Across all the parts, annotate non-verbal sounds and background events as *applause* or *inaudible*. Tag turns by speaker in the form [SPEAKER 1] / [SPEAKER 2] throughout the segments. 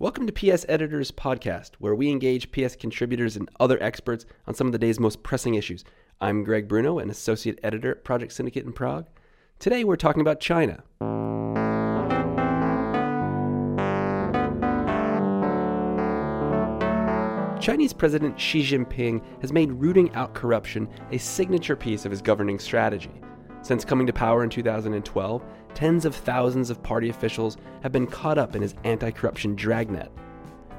[SPEAKER 1] Welcome to PS Editors Podcast, where we engage PS contributors and other experts on some of the day's most pressing issues. I'm Greg Bruno, an associate editor at Project Syndicate in Prague. Today we're talking about China. Chinese President Xi Jinping has made rooting out corruption a signature piece of his governing strategy. Since coming to power in 2012, tens of thousands of party officials have been caught up in his anti corruption dragnet.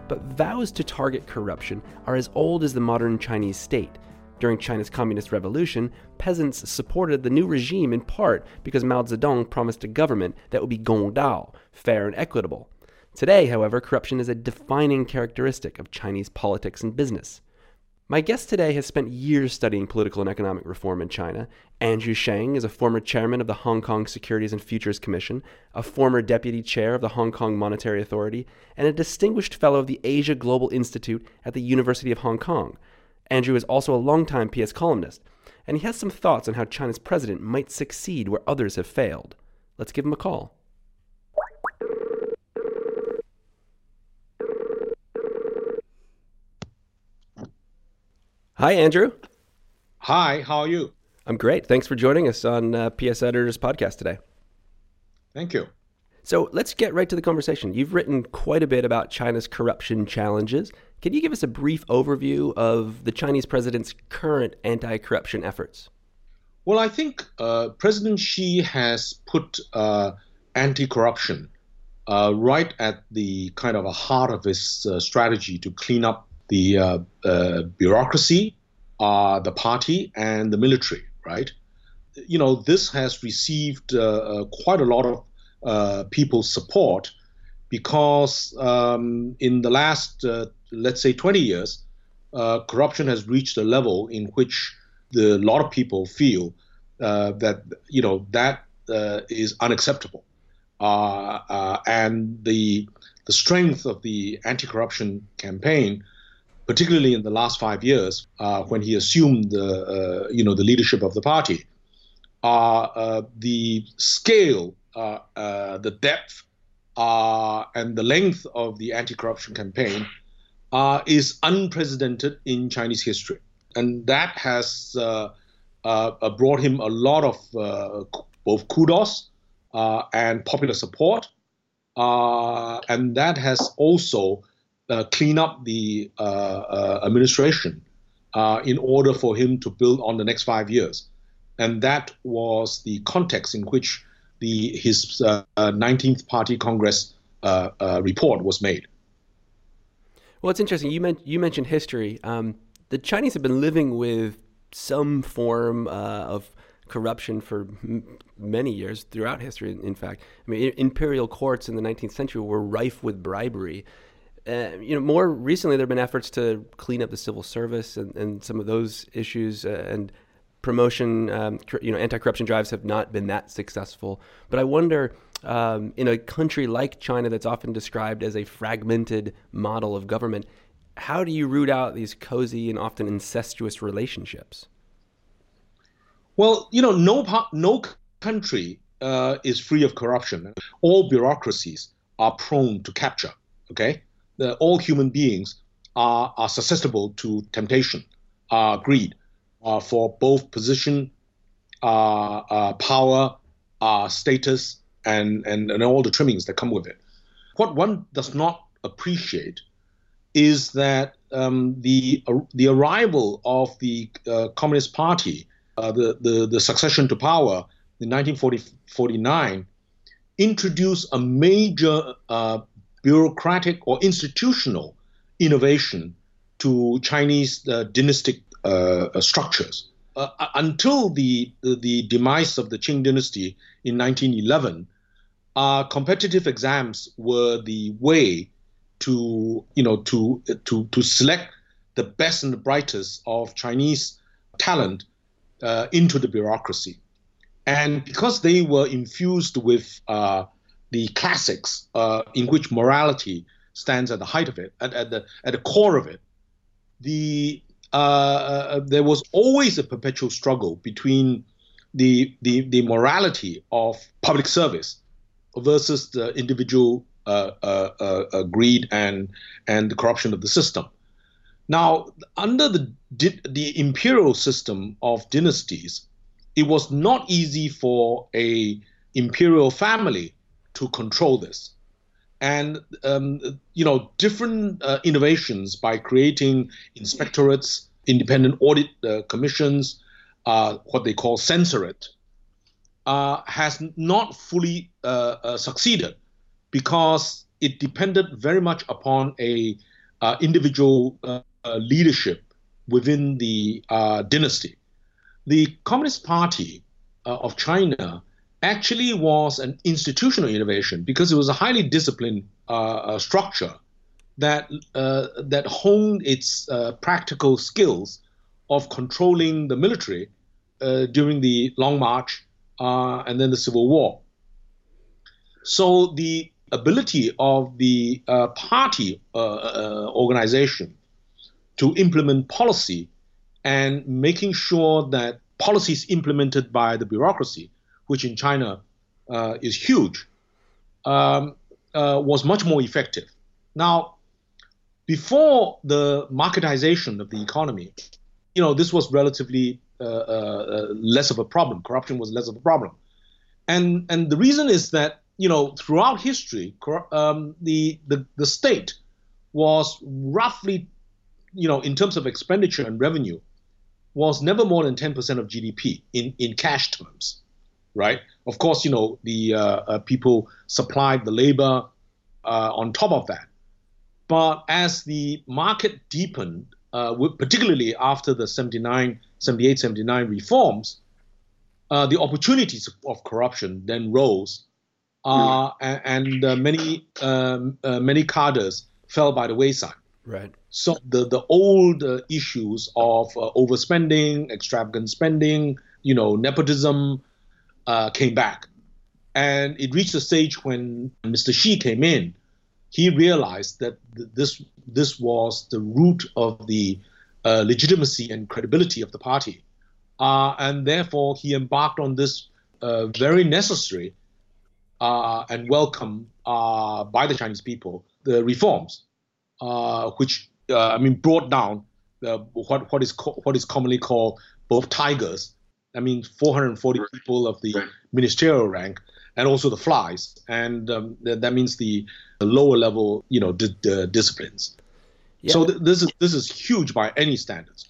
[SPEAKER 1] But vows to target corruption are as old as the modern Chinese state. During China's Communist Revolution, peasants supported the new regime in part because Mao Zedong promised a government that would be gongdao, fair and equitable. Today, however, corruption is a defining characteristic of Chinese politics and business. My guest today has spent years studying political and economic reform in China. Andrew Sheng is a former chairman of the Hong Kong Securities and Futures Commission, a former deputy chair of the Hong Kong Monetary Authority, and a distinguished fellow of the Asia Global Institute at the University of Hong Kong. Andrew is also a longtime PS columnist, and he has some thoughts on how China's president might succeed where others have failed. Let's give him a call. Hi, Andrew.
[SPEAKER 2] Hi, how are you?
[SPEAKER 1] I'm great. Thanks for joining us on uh, PS Editors podcast today.
[SPEAKER 2] Thank you.
[SPEAKER 1] So let's get right to the conversation. You've written quite a bit about China's corruption challenges. Can you give us a brief overview of the Chinese president's current anti corruption efforts?
[SPEAKER 2] Well, I think uh, President Xi has put uh, anti corruption uh, right at the kind of a heart of his uh, strategy to clean up the uh, uh, bureaucracy, uh, the party, and the military, right? You know, this has received quite a lot of people's support because um, in the last, let's say, 20 years, corruption has reached a level in which the, a lot of people feel that, you know, that is unacceptable. Uh, uh, and the the strength of the anti-corruption campaign particularly in the last five years uh, when he assumed the uh, you know the leadership of the party, uh, the scale, uh, uh, the depth, uh, and the length of the anti-corruption campaign is unprecedented in Chinese history, and that has brought him a lot of both kudos and popular support, and that has also uh, clean up the uh, uh, administration in order for him to build on the next five years. And that was the context in which the his 19th Party Congress report was made.
[SPEAKER 1] Well, it's interesting. You, you mentioned history. Um, the Chinese have been living with some form uh, of corruption for m- many years throughout history. In fact, I mean, imperial courts in the 19th century were rife with bribery. Uh, you know, more recently there have been efforts to clean up the civil service and, and some of those issues uh, and promotion. Um, you know, anti-corruption drives have not been that successful. But I wonder, um, in a country like China that's often described as a fragmented model of government, how do you root out these cozy and often incestuous relationships?
[SPEAKER 2] Well, you know, no no country uh, is free of corruption. All bureaucracies are prone to capture. Okay, that all human beings are, are susceptible to temptation, uh, greed, uh, for both position, uh, uh power, uh, status, and, and, and all the trimmings that come with it. What one does not appreciate is that um, the, uh, the arrival of the Communist Party, the, the, the succession to power in 1949, introduced a major bureaucratic or institutional innovation to Chinese uh, dynastic uh, uh structures. Uh, until the, the, demise of the Qing dynasty in 1911, competitive exams were the way to you know to to to select the best and the brightest of Chinese talent uh, into the bureaucracy, and because they were infused with the classics uh, in which morality stands at the height of it, at, at the at the core of it, the uh, uh, there was always a perpetual struggle between the the, the morality of public service versus the individual uh, uh, uh, greed and and the corruption of the system. Now, under the the imperial system of dynasties, it was not easy for a imperial family to control this. And um, you know, different uh, innovations by creating inspectorates, independent audit uh, commissions, uh, what they call censorate, uh, has not fully uh, uh, succeeded because it depended very much upon a individual leadership within the dynasty. The Communist Party of China actually was an institutional innovation because it was a highly disciplined uh, uh, structure that uh, that honed its uh, practical skills of controlling the military uh, during the Long March uh, and then the Civil War. So the ability of the party organization to implement policy and making sure that policies implemented by the bureaucracy which in China uh, is huge, um, uh, was much more effective. Now, before the marketization of the economy, you know, this was relatively uh, uh less of a problem. Corruption was less of a problem, and and the reason is that you know throughout history, um, the, the the state was roughly, you know, in terms of expenditure and revenue, was never more than 10% of GDP in, in cash terms right? Of course, you know, the uh, uh, people supplied the labor uh, on top of that. But as the market deepened, uh, particularly after the 79, 78, 79 reforms, uh, the opportunities of corruption then rose, mm. and, and many um, many cadres fell by the wayside.
[SPEAKER 1] Right.
[SPEAKER 2] So the the old issues of overspending, extravagant spending, you know, nepotism, uh, came back. And it reached a stage when Mr. Xi came in, he realized that th- this, this was the root of the uh, legitimacy and credibility of the party. Uh, and therefore, he embarked on this uh, very necessary uh, and welcome uh, by the Chinese people the reforms, which I mean brought down the, what what is co- what is commonly called both tigers I mean, 440 people of the ministerial rank, and also the flies, and um, th- that means the, the, lower level, you know, di- disciplines. Yeah. So th- this is this is huge by any standards.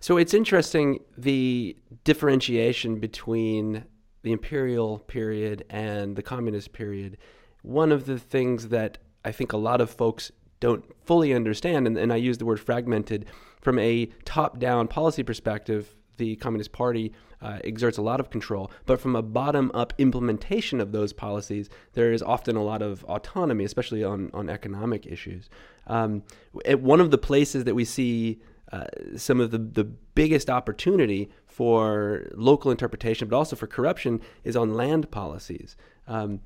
[SPEAKER 1] So it's interesting the differentiation between the imperial period and the communist period. One of the things that I think a lot of folks don't fully understand, and, and I use the word fragmented, from a top down policy perspective, the Communist Party uh, exerts a lot of control, but from a bottom up implementation of those policies, there is often a lot of autonomy, especially on, on economic issues. Um, one of the places that we see uh, some of the, the biggest opportunity for local interpretation, but also for corruption, is on land policies. Um,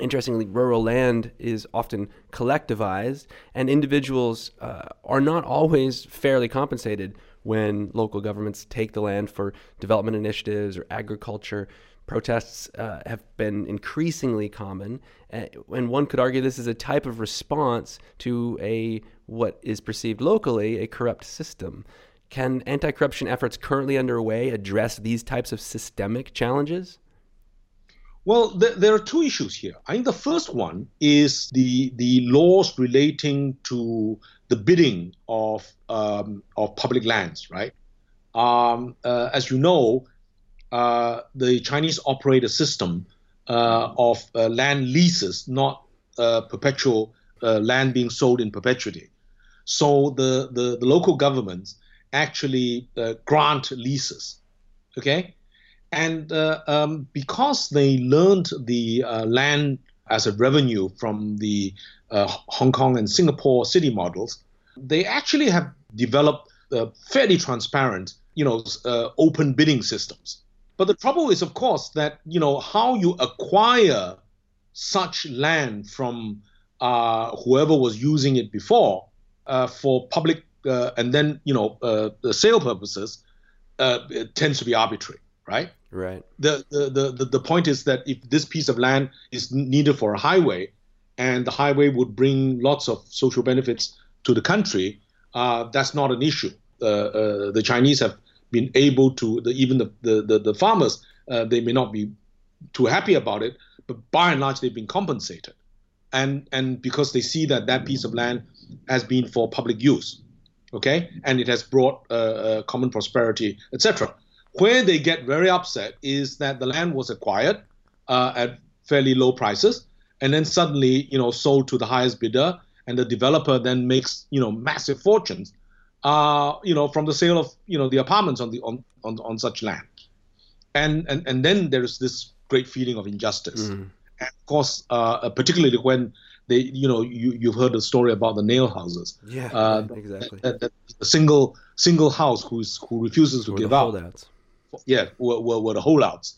[SPEAKER 1] Interestingly, rural land is often collectivized, and individuals uh, are not always fairly compensated when local governments take the land for development initiatives or agriculture. Protests uh, have been increasingly common, uh, and one could argue this is a type of response to a what is perceived locally a corrupt system. Can anti-corruption efforts currently underway address these types of systemic challenges?
[SPEAKER 2] Well, th- there are two issues here. I think the first one is the the laws relating to the bidding of um, of public lands, right? Um, uh, as you know, uh, the Chinese operate a system uh, of uh, land leases, not uh, perpetual uh, land being sold in perpetuity. So the the, the local governments actually grant leases, okay, and um, because they learned the land as a revenue from the uh, Hong Kong and Singapore city models, they actually have developed uh, fairly transparent, you know, uh, open bidding systems. But the trouble is, of course, that you know how you acquire such land from uh, whoever was using it before uh, for public uh, and then you know the sale purposes tends to be arbitrary, right?
[SPEAKER 1] Right.
[SPEAKER 2] The, the the the point is that if this piece of land is needed for a highway, and the highway would bring lots of social benefits to the country, uh, that's not an issue. Uh, uh, the Chinese have been able to, the, even the, the, the, the farmers, uh, they may not be too happy about it, but by and large, they've been compensated. And, and because they see that that piece of land has been for public use, okay, and it has brought uh, uh, common prosperity, etc. Where they get very upset is that the land was acquired at fairly low prices, and then suddenly, you know, sold to the highest bidder, and the developer then makes, you know, massive fortunes, uh, you know, from the sale of, you know, the apartments on the on on, on such land, and and and then there's this great feeling of injustice, mm. and of course, uh, particularly when they, you know, you you've heard the story about the nail houses,
[SPEAKER 1] yeah, uh, exactly,
[SPEAKER 2] that, that, a single single house who's who refuses to give out, holdouts. yeah, were, were, were the holdouts.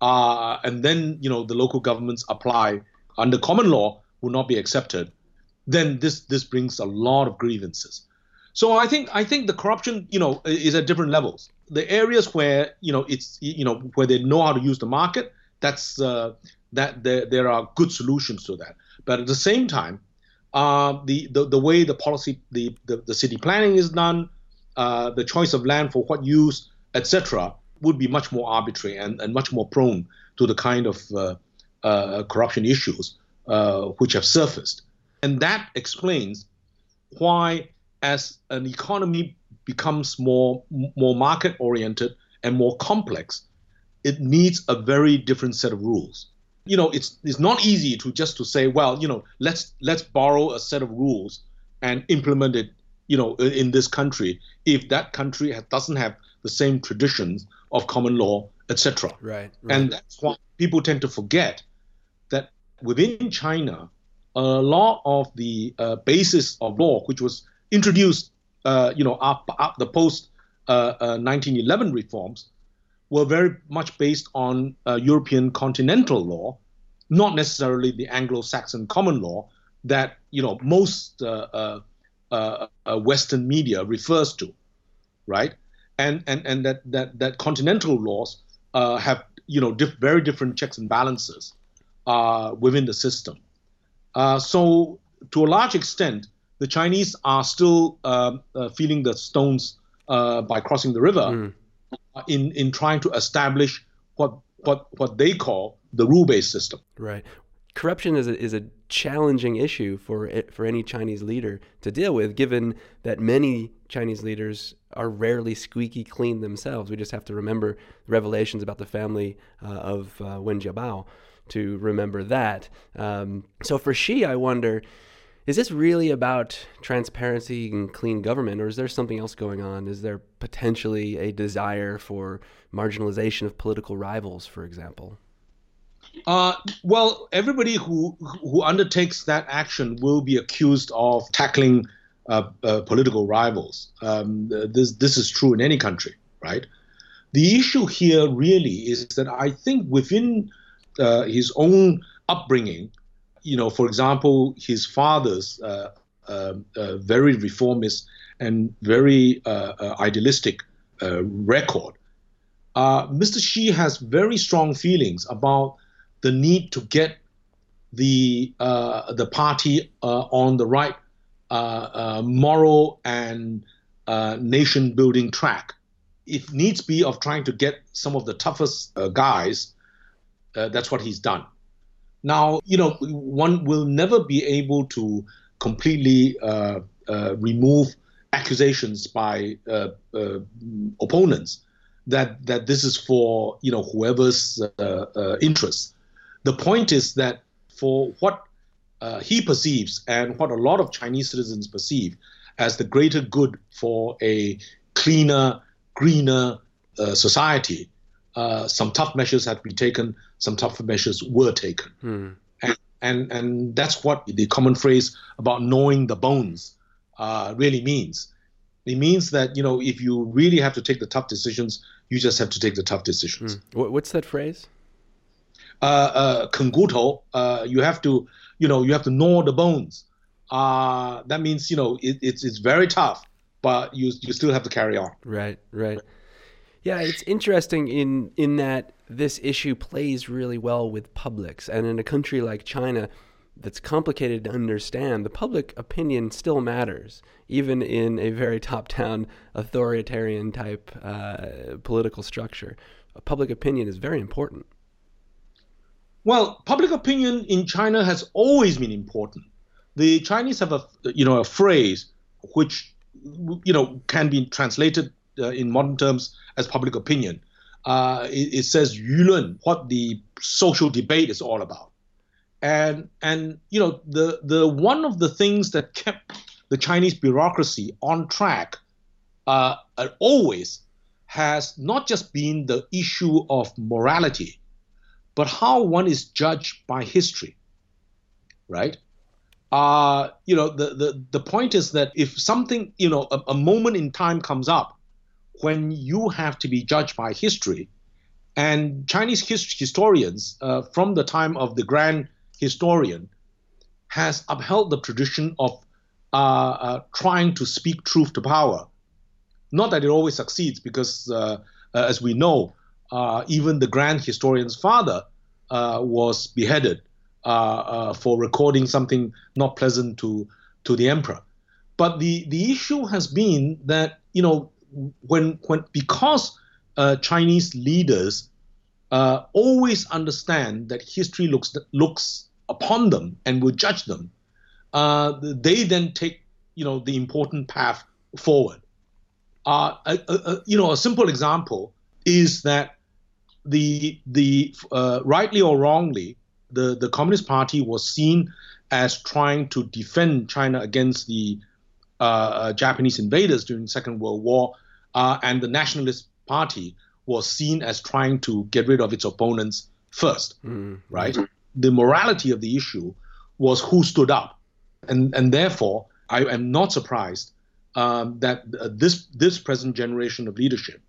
[SPEAKER 2] Uh, and then you know the local governments apply under common law would not be accepted, then this this brings a lot of grievances. So I think I think the corruption, you know, is at different levels. The areas where you know it's you know where they know how to use the market, that's uh, that there, there are good solutions to that. But at the same time, uh, the, the the way the policy, the the, the city planning is done, uh, the choice of land for what use, etc., would be much more arbitrary and, and much more prone to the kind of uh, corruption issues uh, which have surfaced. And that explains why, as an economy becomes more, more market oriented and more complex, it needs a very different set of rules. You know, it's, it's not easy to just to say, well, you know, let's let's borrow a set of rules and implement it, you know, in this country if that country doesn't have the same traditions of common law, etc.
[SPEAKER 1] Right,
[SPEAKER 2] right. And that's why people tend to forget within China, a lot of the uh, basis of law, which was introduced, uh, you know, up, up the post uh, 1911 uh, reforms, were very much based on uh, European continental law, not necessarily the Anglo-Saxon common law that you know most uh, Western media refers to, right? And and and that that that continental laws have you know diff- very different checks and balances uh, within the system. Uh, so, to a large extent, the Chinese are still um, uh, feeling the stones uh, by crossing the river mm. in in trying to establish what what what they call the rule-based system.
[SPEAKER 1] Right. Corruption is a, is a challenging issue for for any Chinese leader to deal with, given that many Chinese leaders are rarely squeaky clean themselves. We just have to remember revelations about the family uh, of uh, Wen Jiabao to remember that. Um, so for Xi, I wonder, is this really about transparency and clean government, or is there something else going on? Is there potentially a desire for marginalization of political rivals, for example?
[SPEAKER 2] Uh, well, everybody who who undertakes that action will be accused of tackling uh, uh, political rivals. Um, this this is true in any country, right? The issue here really is that I think within uh, his own upbringing, you know, for example, his father's uh, uh, uh very reformist and very uh, uh, idealistic record, Mr. Xi has very strong feelings about the need to get the the party on the right moral and nation building track. If needs be, of trying to get some of the toughest guys uh, that's what he's done. Now, you know, one will never be able to completely uh, uh, remove accusations by uh, uh, opponents that that this is for you know whoever's uh, interest. The point is that for what he perceives and what a lot of Chinese citizens perceive as the greater good for a cleaner, greener society, uh, some tough measures had been taken, some tougher measures were taken. Hmm. And, and, and that's what the common phrase about knowing the bones uh, really means. It means that, you know, if you really have to take the tough decisions, you just have to take the tough decisions.
[SPEAKER 1] Hmm. What's that phrase?
[SPEAKER 2] Uh, uh, uh, you have to, you know, you have to gnaw the bones. Uh, that means, you know, it, it's, it's very tough, but you, you still have to carry on.
[SPEAKER 1] Right, right. Yeah, it's interesting in in that this issue plays really well with publics, and in a country like China, that's complicated to understand, the public opinion still matters, even in a very top-down, authoritarian type uh, political structure. Public opinion is very important.
[SPEAKER 2] Well, public opinion in China has always been important. The Chinese have a you know a phrase which you know can be translated uh, in modern terms as public opinion. Uh, it, it, says learn what the social debate is all about, and and you know the the one of the things that kept the Chinese bureaucracy on track uh, always has not just been the issue of morality, but how one is judged by history, right? Uh, you know, the, the, the point is that if something, you know, a, a moment in time comes up when you have to be judged by history, and Chinese hist- historians uh, from the time of the grand historian has upheld the tradition of uh, uh, trying to speak truth to power. Not that it always succeeds, because uh, uh, as we know, uh, even the grand historian's father was beheaded for recording something not pleasant to to the emperor. But the the issue has been that you know when when because Chinese leaders always understand that history looks looks upon them and will judge them, uh, they then take you know the important path forward. Uh, a, a, you know, a simple example is that the the uh, rightly or wrongly, the the Communist Party was seen as trying to defend China against the uh, uh, Japanese invaders during the Second World War, uh, and the Nationalist Party was seen as trying to get rid of its opponents first, mm. right? The morality of the issue was who stood up, and and therefore I am not surprised um, that uh, this this present generation of leadership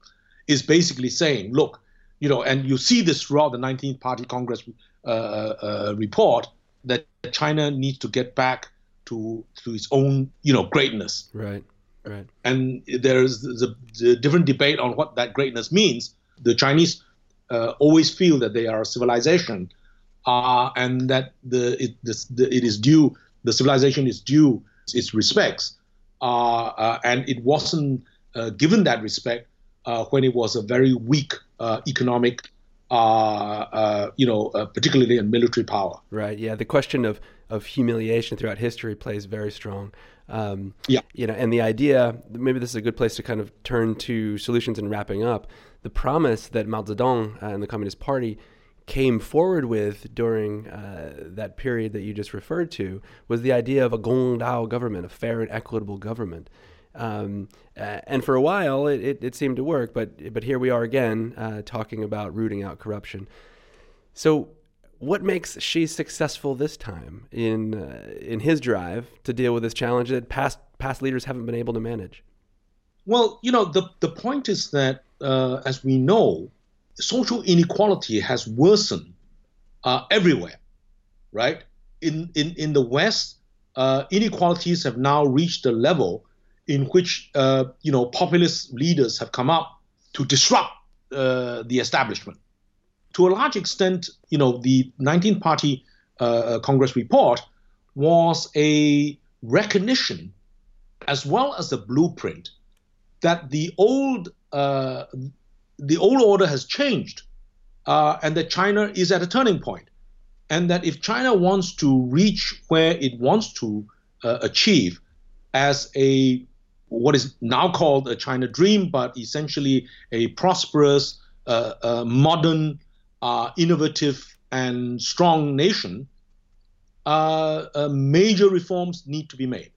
[SPEAKER 2] is basically saying, look, you know, and you see this throughout the 19th Party Congress uh, uh, report that China needs to get back to to its own, you know, greatness.
[SPEAKER 1] Right. Right.
[SPEAKER 2] And there's the, the different debate on what that greatness means. The Chinese uh, always feel that they are a civilization, uh, and that the it, the, it is due the civilization is due its respects, uh, uh, and it wasn't uh, given that respect when it was a very weak economic, you know, particularly in military power.
[SPEAKER 1] Right. Yeah. The question of of humiliation throughout history plays very strong. Um,
[SPEAKER 2] yeah.
[SPEAKER 1] You know, and the idea, maybe this is a good place to kind of turn to solutions and wrapping up. The promise that Mao Zedong and the Communist Party came forward with during uh, that period that you just referred to was the idea of a Gongdao government, a fair and equitable government. Um, uh, and for a while, it, it, it, seemed to work, but but here we are again uh, talking about rooting out corruption. So, what makes Xi successful this time in uh, in his drive to deal with this challenge that past past leaders haven't been able to manage?
[SPEAKER 2] Well, you know, the the point is that uh, as we know, social inequality has worsened uh, everywhere, right? In, in, in the West, uh, inequalities have now reached a level in which, uh, you know, populist leaders have come up to disrupt uh, the establishment. To a large extent, you know, the 19th Party uh, uh, Congress report was a recognition as well as a blueprint that the old uh, the old order has changed uh, and that China is at a turning. And that if China wants to reach where it wants to achieve as a what is now called a China dream, but essentially a prosperous, uh, uh modern, uh, innovative, and strong nation, uh, major reforms need to be made.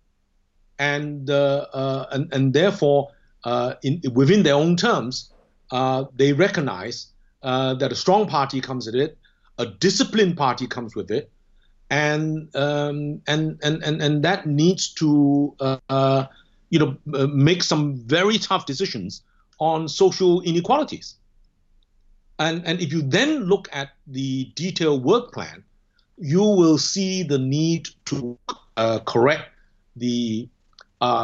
[SPEAKER 2] And, and, and therefore, in, within their own terms, uh, they recognize uh, that a strong party comes with it, a disciplined party comes with it, and um, and, and and and that needs to uh, uh you know uh, make some very tough decisions on social inequalities. And and if you then look at the detailed work plan, you will see the need to correct the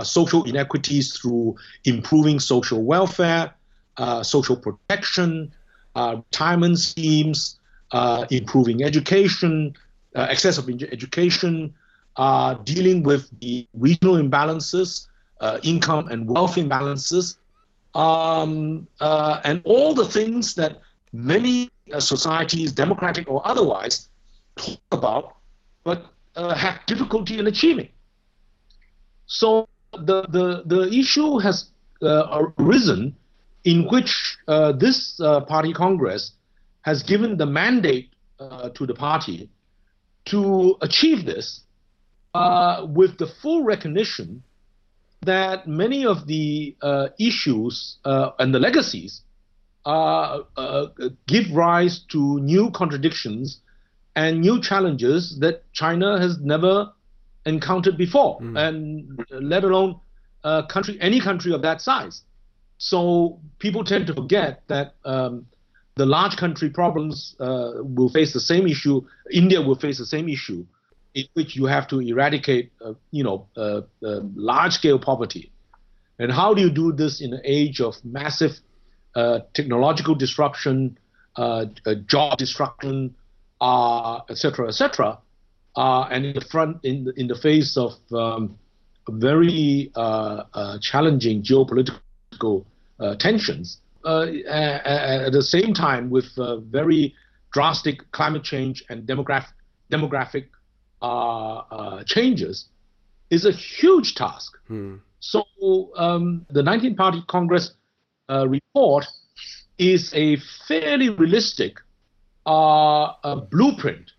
[SPEAKER 2] social inequities through improving social welfare, uh, social protection, uh, retirement schemes, uh, improving education, uh, access of education, uh, dealing with the regional imbalances, uh, income and wealth imbalances, um, uh, and all the things that many uh, societies, democratic or otherwise, talk about, but uh, have difficulty in achieving. So the the the issue has uh, arisen in which uh, this party congress has given the mandate to the party to achieve this with the full recognition that many of the uh, issues and the legacies give rise to new contradictions and new challenges that China has never encountered before, mm. and let alone uh, country, any country of that size. So people tend to forget that um, the large country problems uh, will face the same issue. India will face the same issue, in which you have to eradicate, uh, you know, uh, uh, large-scale poverty. And how do you do this in an age of massive uh, technological disruption, job destruction, etc., etc., and in the front, in the, in the face of um, very uh, uh, challenging geopolitical uh, tensions. at the same time, with very drastic climate change and demographic demographic changes, is a huge task. Hmm. So um, the 19th Party Congress report is a fairly realistic uh, blueprint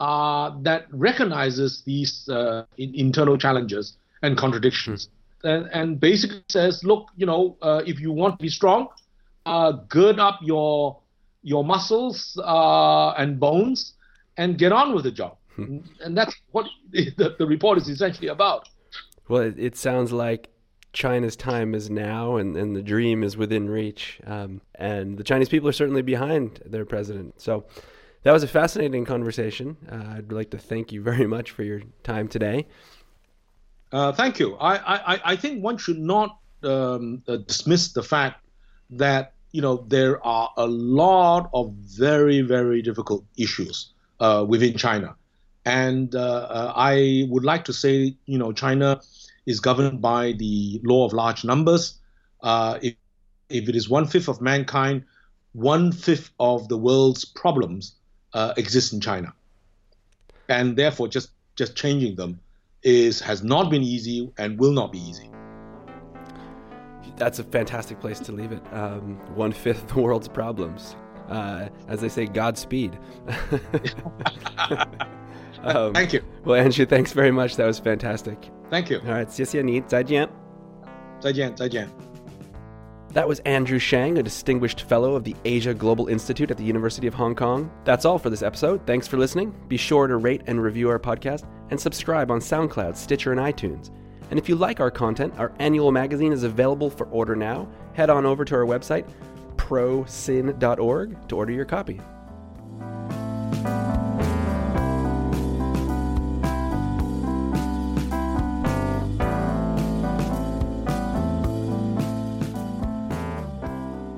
[SPEAKER 2] uh, that recognizes these uh, in, internal challenges and contradictions. And, and basically says, look, you know, uh, if you want to be strong, uh, gird up your your muscles uh, and bones and get on with the job. Hmm. And that's what *laughs* the, the, report is essentially about.
[SPEAKER 1] Well, it, it, sounds like China's time is now and, and the dream is within reach. Um, and the Chinese people are certainly behind their president. So that was a fascinating conversation. Uh, I'd like to thank you very much for your time today.
[SPEAKER 2] Uh, thank you. I, I, I think one should not um, uh, dismiss the fact that you know there are a lot of very very difficult issues uh, within China, and uh, uh, I would like to say you know China is governed by the law of large numbers. Uh, if, if it is one fifth of mankind, one fifth of the world's problems exist in China, and therefore just just changing them is has not been easy and will not be easy.
[SPEAKER 1] That's a fantastic place to leave it. Um, one fifth the world's problems. Uh, as they say, Godspeed. *laughs*
[SPEAKER 2] Um, Thank you.
[SPEAKER 1] Well, Andrew, thanks very much. That was fantastic.
[SPEAKER 2] Thank you.
[SPEAKER 1] All right, 谢谢你，再见。
[SPEAKER 2] 再见，再见。
[SPEAKER 1] That was Andrew Sheng, a distinguished fellow of the Asia Global Institute at the University of Hong Kong. That's all for this episode. Thanks for listening. Be sure to rate and review our podcast and subscribe on SoundCloud, Stitcher, and iTunes. And if you like our content, our annual magazine is available for order now. Head on over to our website, prosin.org, to order your copy.